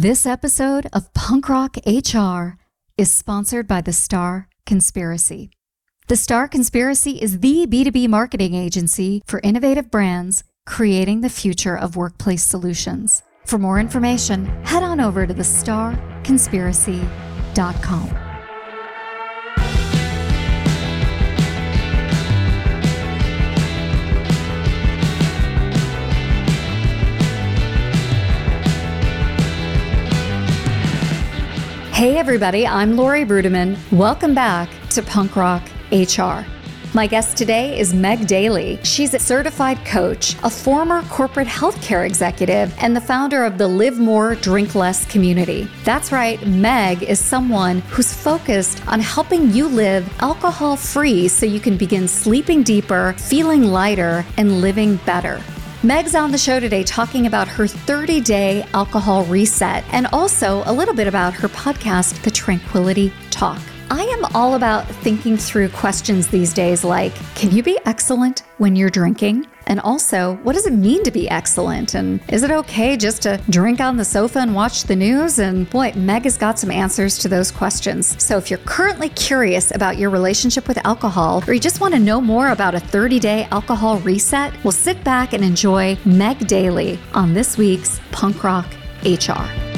This episode of Punk Rock HR is sponsored by the Star Conspiracy. The Star Conspiracy is the B2B marketing agency for innovative brands creating the future of workplace solutions. For more information, head on over to thestarconspiracy.com. Hey, everybody, I'm Laurie Ruettimann. Welcome back to Punk Rock HR. My guest today is Meg Daly. She's a certified coach, a former corporate healthcare executive, and the founder of the Live More, Drink Less community. That's right, Meg is someone who's focused on helping you live alcohol free so you can begin sleeping deeper, feeling lighter, and living better. Meg's on the show today talking about her 30 day alcohol reset and also a little bit about her podcast, The Tranquility Talk. I am all about thinking through questions these days like can you be excellent when you're drinking? And also, what does it mean to be excellent? And is it okay just to drink on the sofa and watch the news? And boy, Meg has got some answers to those questions. So if you're currently curious about your relationship with alcohol, or you just want to know more about a 30 day alcohol reset, well, sit back and enjoy Meg Daly on this week's Punk Rock HR.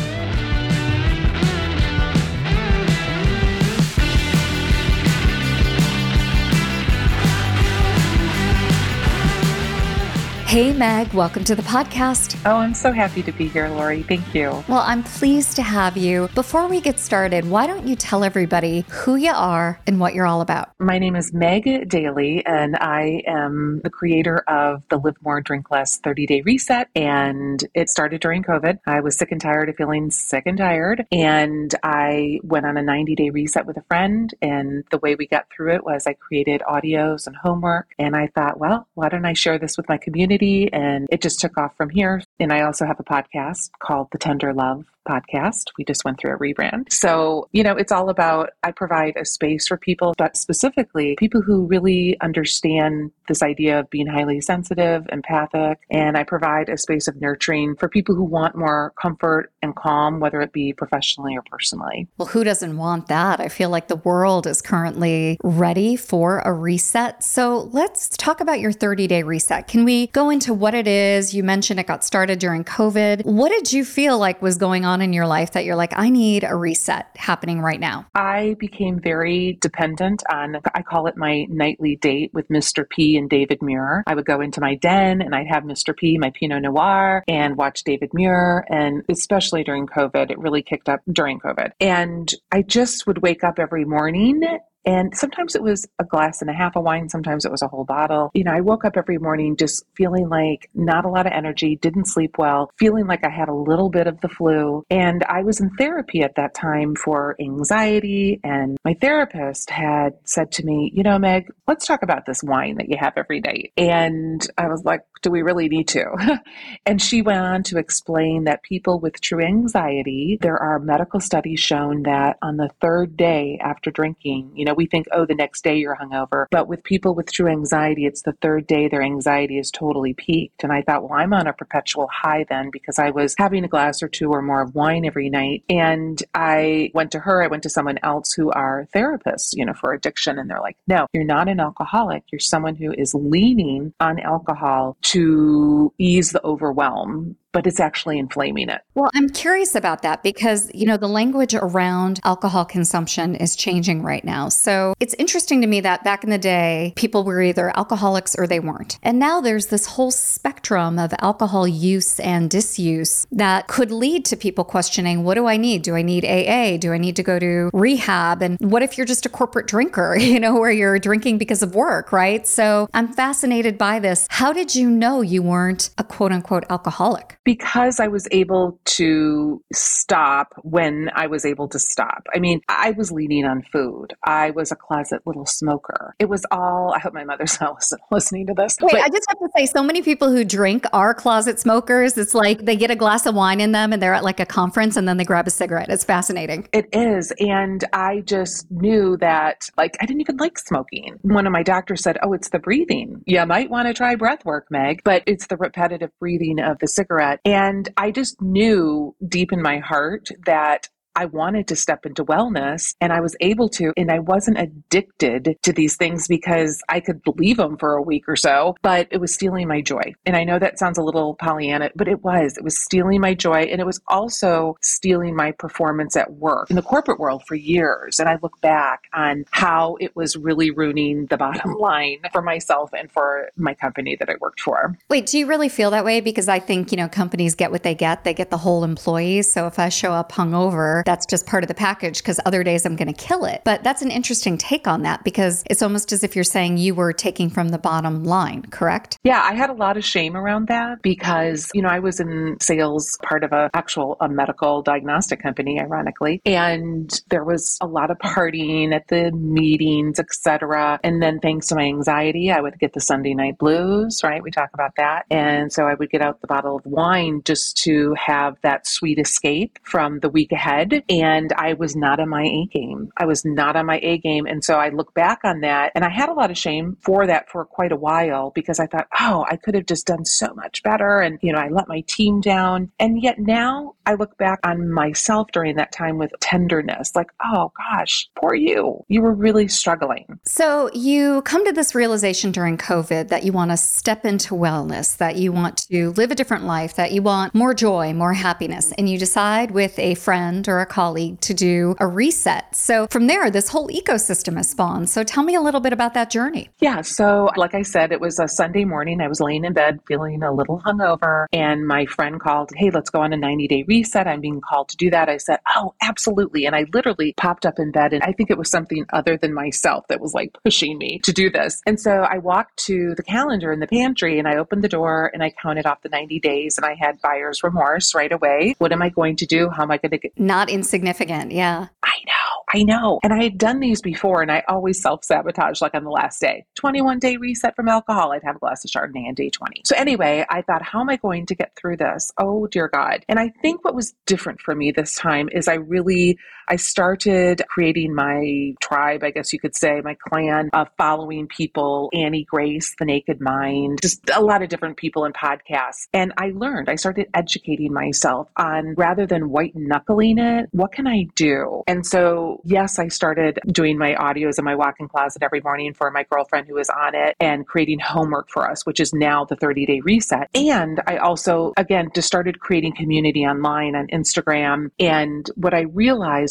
Hey, Meg, welcome to the podcast. Oh, I'm so happy to be here, Laurie. Thank you. Well, I'm pleased to have you. Before we get started, why don't you tell everybody who you are and what you're all about? My name is Meg Daly, and I am the creator of the Live More, Drink Less 30 Day Reset. And it started during COVID. I was sick and tired of feeling sick and tired. And I went on a 90 day reset with a friend. And the way we got through it was I created audios and homework. And I thought, well, why don't I share this with my community? And it just took off from here. And I also have a podcast called The Tender Love podcast. We just went through a rebrand. So, you know, it's all about I provide a space for people, but specifically people who really understand this idea of being highly sensitive, empathic, and I provide a space of nurturing for people who want more comfort and calm, whether it be professionally or personally. Well, who doesn't want that? I feel like the world is currently ready for a reset. So, let's talk about your 30 day reset. Can we go into what it is? You mentioned it got started during COVID. What did you feel like was going on? On in your life that you're like, I need a reset happening right now? I became very dependent on, I call it my nightly date with Mr. P and David Muir. I would go into my den and I'd have Mr. P, my Pinot Noir, and watch David Muir. And especially during COVID, it really kicked up during COVID. And I just would wake up every morning and sometimes it was a glass and a half of wine, sometimes it was a whole bottle. You know, I woke up every morning just feeling like not a lot of energy, didn't sleep well, feeling like I had a little bit of the flu. And I was in therapy at that time for anxiety. And my therapist had said to me, You know, Meg, let's talk about this wine that you have every night. And I was like, Do we really need to? and she went on to explain that people with true anxiety, there are medical studies shown that on the third day after drinking, you know, know, we think, oh, the next day you're hungover. But with people with true anxiety, it's the third day their anxiety is totally peaked. And I thought, well, I'm on a perpetual high then because I was having a glass or two or more of wine every night. And I went to her, I went to someone else who are therapists, you know, for addiction. And they're like, no, you're not an alcoholic. You're someone who is leaning on alcohol to ease the overwhelm but it's actually inflaming it. Well, I'm curious about that because, you know, the language around alcohol consumption is changing right now. So it's interesting to me that back in the day, people were either alcoholics or they weren't. And now there's this whole spectrum of alcohol use and disuse that could lead to people questioning what do I need? Do I need AA? Do I need to go to rehab? And what if you're just a corporate drinker, you know, where you're drinking because of work, right? So I'm fascinated by this. How did you know you weren't a quote unquote alcoholic? Because I was able to stop when I was able to stop. I mean, I was leaning on food. I was a closet little smoker. It was all, I hope my mother's not listening to this. Wait, but, I just have to say, so many people who drink are closet smokers. It's like they get a glass of wine in them and they're at like a conference and then they grab a cigarette. It's fascinating. It is. And I just knew that, like, I didn't even like smoking. One of my doctors said, Oh, it's the breathing. You might want to try breath work, Meg, but it's the repetitive breathing of the cigarette that. And I just knew deep in my heart that I wanted to step into wellness and I was able to, and I wasn't addicted to these things because I could leave them for a week or so, but it was stealing my joy. And I know that sounds a little Pollyanna, but it was. It was stealing my joy and it was also stealing my performance at work in the corporate world for years. And I look back on how it was really ruining the bottom line for myself and for my company that I worked for. Wait, do you really feel that way? Because I think, you know, companies get what they get, they get the whole employees. So if I show up hungover, that's just part of the package because other days I'm going to kill it. But that's an interesting take on that because it's almost as if you're saying you were taking from the bottom line, correct? Yeah, I had a lot of shame around that because, you know, I was in sales, part of a actual a medical diagnostic company, ironically, and there was a lot of partying at the meetings, etc. And then thanks to my anxiety, I would get the Sunday night blues, right? We talk about that. And so I would get out the bottle of wine just to have that sweet escape from the week ahead and I was not on my A game. I was not on my A game. And so I look back on that and I had a lot of shame for that for quite a while because I thought, oh, I could have just done so much better. And, you know, I let my team down. And yet now I look back on myself during that time with tenderness like, oh gosh, poor you. You were really struggling. So you come to this realization during COVID that you want to step into wellness, that you want to live a different life, that you want more joy, more happiness. And you decide with a friend or a colleague to do a reset. So from there, this whole ecosystem has spawned. So tell me a little bit about that journey. Yeah. So, like I said, it was a Sunday morning. I was laying in bed feeling a little hungover, and my friend called, Hey, let's go on a 90 day reset. I'm being called to do that. I said, Oh, absolutely. And I literally popped up in bed, and I think it was something other than myself that was like pushing me to do this. And so I walked to the calendar in the pantry and I opened the door and I counted off the 90 days, and I had buyer's remorse right away. What am I going to do? How am I going to get? Not insignificant. Yeah. I know. I know. And I had done these before and I always self sabotage, like on the last day 21 day reset from alcohol. I'd have a glass of Chardonnay on day 20. So, anyway, I thought, how am I going to get through this? Oh, dear God. And I think what was different for me this time is I really I started creating my tribe, I guess you could say, my clan of following people, Annie Grace, The Naked Mind, just a lot of different people in podcasts. And I learned, I started educating myself on rather than white knuckling it, what can I do? And so, yes, I started doing my audios in my walk in closet every morning for my girlfriend who was on it and creating homework for us, which is now the 30 day reset. And I also, again, just started creating community online on Instagram. And what I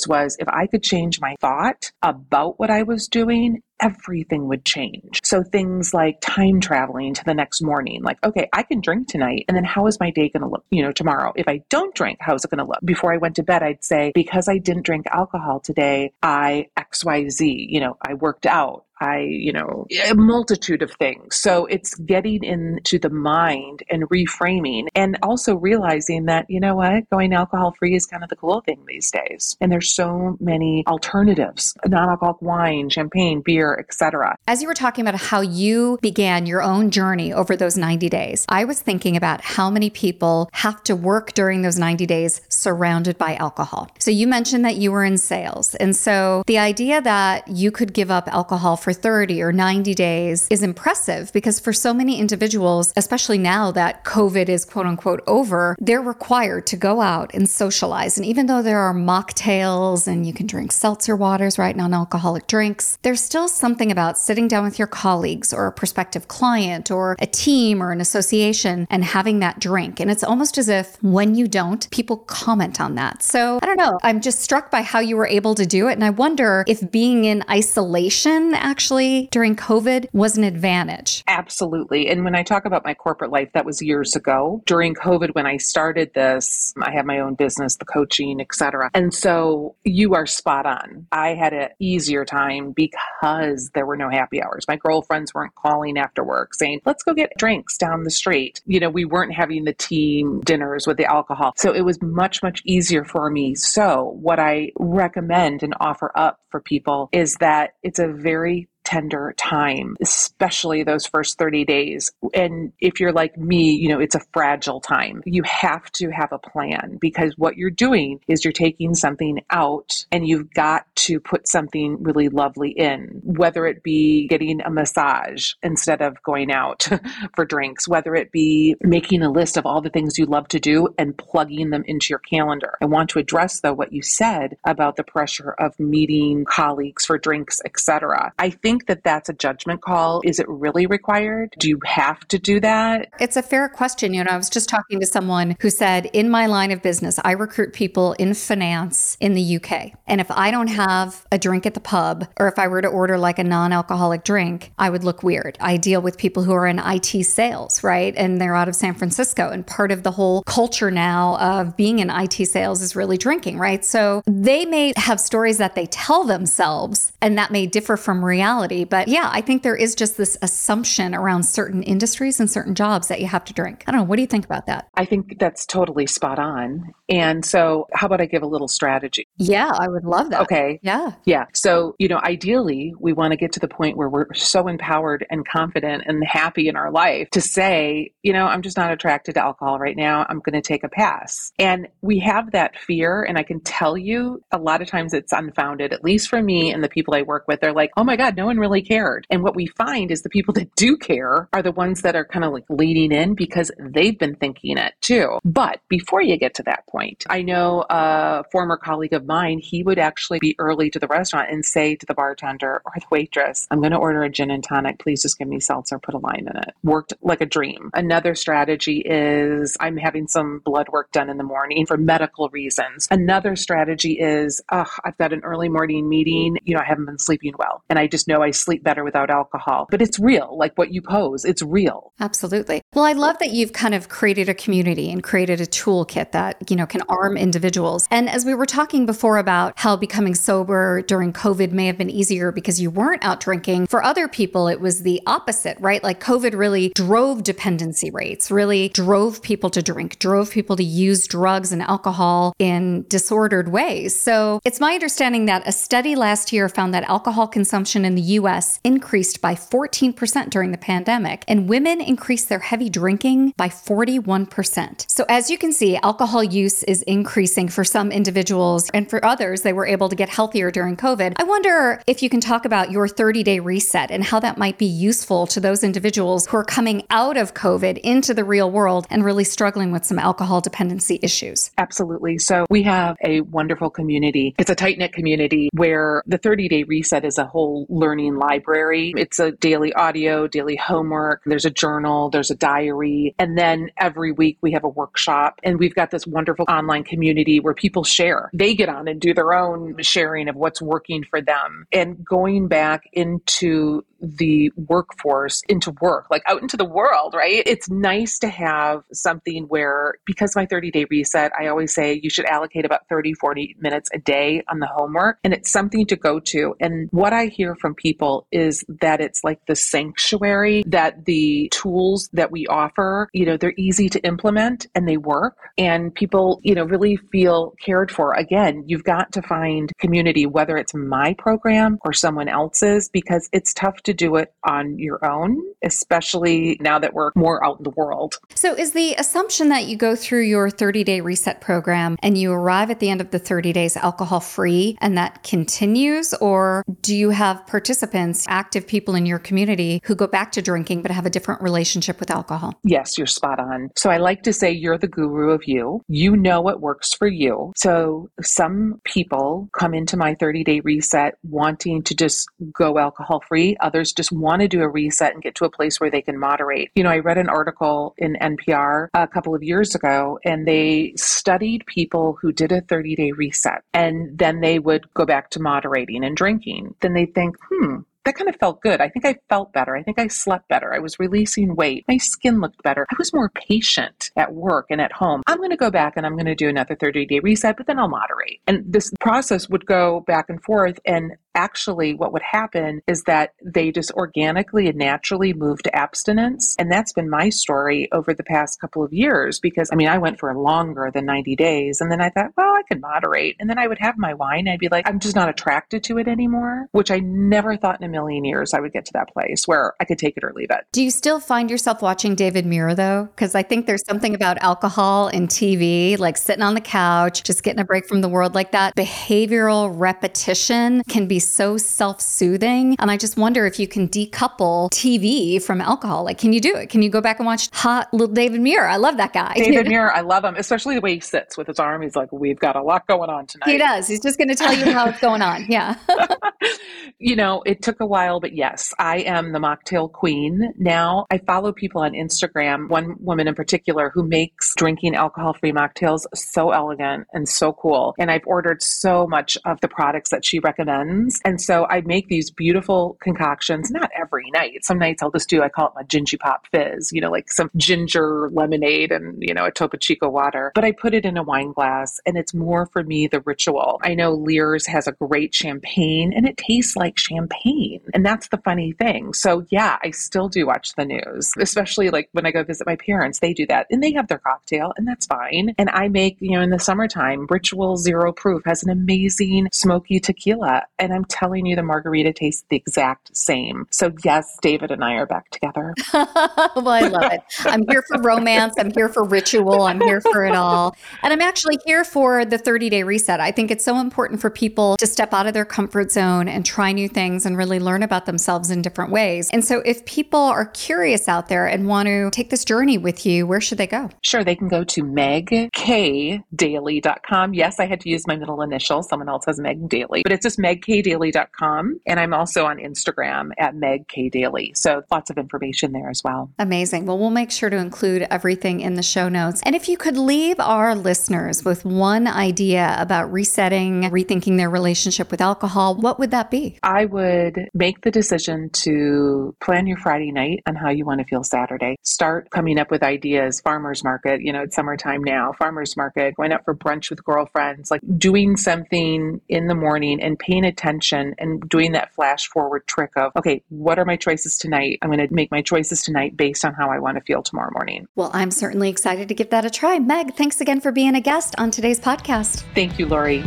was if I could change my thought about what I was doing, everything would change. So things like time traveling to the next morning, like, okay, I can drink tonight. And then how is my day going to look, you know, tomorrow? If I don't drink, how is it going to look? Before I went to bed, I'd say, because I didn't drink alcohol today, I XYZ, you know, I worked out. I, you know, a multitude of things. So it's getting into the mind and reframing and also realizing that, you know what, going alcohol free is kind of the cool thing these days. And there's so many alternatives, non-alcoholic wine, champagne, beer, etc. As you were talking about how you began your own journey over those 90 days, I was thinking about how many people have to work during those 90 days surrounded by alcohol. So you mentioned that you were in sales. And so the idea that you could give up alcohol for for 30 or 90 days is impressive because for so many individuals, especially now that COVID is quote unquote over, they're required to go out and socialize. And even though there are mocktails and you can drink seltzer waters, right, non alcoholic drinks, there's still something about sitting down with your colleagues or a prospective client or a team or an association and having that drink. And it's almost as if when you don't, people comment on that. So I don't know. I'm just struck by how you were able to do it. And I wonder if being in isolation actually actually during COVID was an advantage. Absolutely. And when I talk about my corporate life, that was years ago. During COVID, when I started this, I had my own business, the coaching, etc. And so you are spot on. I had an easier time because there were no happy hours. My girlfriends weren't calling after work saying, let's go get drinks down the street. You know, we weren't having the team dinners with the alcohol. So it was much, much easier for me. So what I recommend and offer up for people is that it's a very tender time, especially those first 30 days. And if you're like me, you know, it's a fragile time. You have to have a plan because what you're doing is you're taking something out and you've got to put something really lovely in, whether it be getting a massage instead of going out for drinks, whether it be making a list of all the things you love to do and plugging them into your calendar. I want to address though what you said about the pressure of meeting colleagues for drinks, etc. I think that that's a judgment call. Is it really required? Do you have to do that? It's a fair question. You know, I was just talking to someone who said, in my line of business, I recruit people in finance in the UK. And if I don't have a drink at the pub, or if I were to order like a non alcoholic drink, I would look weird. I deal with people who are in IT sales, right? And they're out of San Francisco. And part of the whole culture now of being in IT sales is really drinking, right? So they may have stories that they tell themselves, and that may differ from reality. But yeah, I think there is just this assumption around certain industries and certain jobs that you have to drink. I don't know. What do you think about that? I think that's totally spot on. And so, how about I give a little strategy? Yeah, I would love that. Okay. Yeah. Yeah. So, you know, ideally, we want to get to the point where we're so empowered and confident and happy in our life to say, you know, I'm just not attracted to alcohol right now. I'm going to take a pass. And we have that fear. And I can tell you a lot of times it's unfounded, at least for me and the people I work with. They're like, oh my God, no one really cared. And what we find is the people that do care are the ones that are kind of like leaning in because they've been thinking it too. But before you get to that point, I know a former colleague of mine, he would actually be early to the restaurant and say to the bartender or the waitress, I'm going to order a gin and tonic. Please just give me seltzer, put a lime in it. Worked like a dream. Another strategy is I'm having some blood work done in the morning for medical reasons. Another strategy is, oh, I've got an early morning meeting. You know, I haven't been sleeping well. And I just know I sleep better without alcohol. But it's real, like what you pose, it's real. Absolutely. Well, I love that you've kind of created a community and created a toolkit that, you know, can arm individuals. And as we were talking before about how becoming sober during COVID may have been easier because you weren't out drinking, for other people, it was the opposite, right? Like COVID really drove dependency rates, really drove people to drink, drove people to use drugs and alcohol in disordered ways. So it's my understanding that a study last year found that alcohol consumption in the US increased by 14% during the pandemic, and women increased their heavy drinking by 41%. So as you can see, alcohol use is increasing for some individuals, and for others, they were able to get healthier during COVID. I wonder if you can talk about your 30 day reset and how that might be useful to those individuals who are coming out of COVID into the real world and really struggling with some alcohol dependency issues. Absolutely. So we have a wonderful community. It's a tight knit community where the 30 day reset is a whole learning library. It's a daily audio, daily homework. There's a journal, there's a diary. And then every week we have a workshop and we've got this wonderful online community where people share. They get on and do their own sharing of what's working for them. And going back into the workforce into work, like out into the world, right? It's nice to have something where, because my 30 day reset, I always say you should allocate about 30, 40 minutes a day on the homework, and it's something to go to. And what I hear from people is that it's like the sanctuary, that the tools that we offer, you know, they're easy to implement and they work, and people, you know, really feel cared for. Again, you've got to find community, whether it's my program or someone else's, because it's tough to to do it on your own, especially now that we're more out in the world. So, is the assumption that you go through your 30 day reset program and you arrive at the end of the 30 days alcohol free and that continues? Or do you have participants, active people in your community who go back to drinking but have a different relationship with alcohol? Yes, you're spot on. So, I like to say you're the guru of you. You know what works for you. So, some people come into my 30 day reset wanting to just go alcohol free, others others just want to do a reset and get to a place where they can moderate. You know, I read an article in NPR a couple of years ago and they studied people who did a 30 day reset and then they would go back to moderating and drinking. Then they think, hmm, that kind of felt good. I think I felt better. I think I slept better. I was releasing weight. My skin looked better. I was more patient at work and at home. I'm going to go back and I'm going to do another 30 day reset, but then I'll moderate. And this process would go back and forth. And actually what would happen is that they just organically and naturally move to abstinence. And that's been my story over the past couple of years because I mean, I went for longer than 90 days. And then I thought, well, I can moderate. And then I would have my wine. I'd be like, I'm just not attracted to it anymore, which I never thought in a million years I would get to that place where I could take it or leave it. Do you still find yourself watching David Muir though? Because I think there's something about alcohol and TV, like sitting on the couch, just getting a break from the world like that. Behavioral repetition can be so self soothing. And I just wonder if you can decouple TV from alcohol. Like, can you do it? Can you go back and watch hot little David Muir? I love that guy. David Muir, I love him, especially the way he sits with his arm. He's like, we've got a lot going on tonight. He does. He's just going to tell you how it's going on. Yeah. you know, it took a while, but yes, I am the mocktail queen now. I follow people on Instagram, one woman in particular who makes drinking alcohol free mocktails so elegant and so cool. And I've ordered so much of the products that she recommends. And so I make these beautiful concoctions, not every night. Some nights I'll just do, I call it my gingy pop fizz, you know, like some ginger lemonade and, you know, a Topo Chico water. But I put it in a wine glass and it's more for me the ritual. I know Lyre's has a great champagne and it tastes like champagne. And that's the funny thing. So yeah, I still do watch the news, especially like when I go visit my parents, they do that and they have their cocktail and that's fine. And I make, you know, in the summertime, Ritual Zero Proof has an amazing smoky tequila. And I'm telling you, the margarita tastes the exact same. So yes, David and I are back together. well, I love it. I'm here for romance. I'm here for ritual. I'm here for it all. And I'm actually here for the 30 day reset. I think it's so important for people to step out of their comfort zone and try new things and really learn about themselves in different ways. And so if people are curious out there and want to take this journey with you, where should they go? Sure, they can go to megkdaly.com. Yes, I had to use my middle initial. Someone else has Meg Daly, but it's just megkdaly.com. And I'm also on Instagram at megkdaly. So lots of information there as well. Amazing. Well, we'll make sure to include everything in the show notes. And if you could leave our listeners with one idea about resetting, rethinking their relationship with alcohol, what would that be? I would make the decision to plan your Friday night on how you want to feel Saturday. Start coming up with ideas, farmers market, you know, it's summertime now, farmers market, going out for brunch with girlfriends, like doing something in the morning and paying attention and doing that flash forward trick of, okay, what are my choices tonight? I'm going to make my choices tonight based on how I want to feel tomorrow morning. Well, I'm certainly excited to give that a try. Meg, thanks again for being a guest on today's podcast. Thank you, Laurie.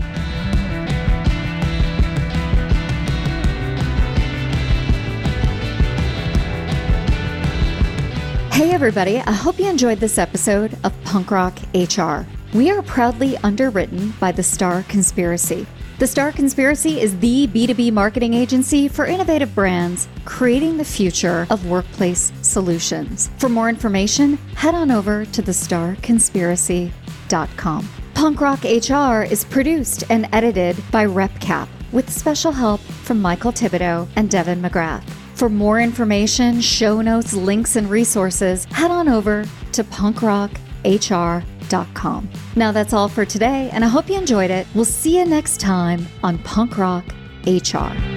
Hey, everybody. I hope you enjoyed this episode of Punk Rock HR. We are proudly underwritten by the Star Conspiracy. The Star Conspiracy is the B2B marketing agency for innovative brands creating the future of workplace solutions. For more information, head on over to thestarconspiracy.com. Punk Rock HR is produced and edited by RepCap with special help from Michael Thibodeau and Devin McGrath. For more information, show notes, links, and resources, head on over to Now that's all for today, and I hope you enjoyed it. We'll see you next time on Punk Rock HR.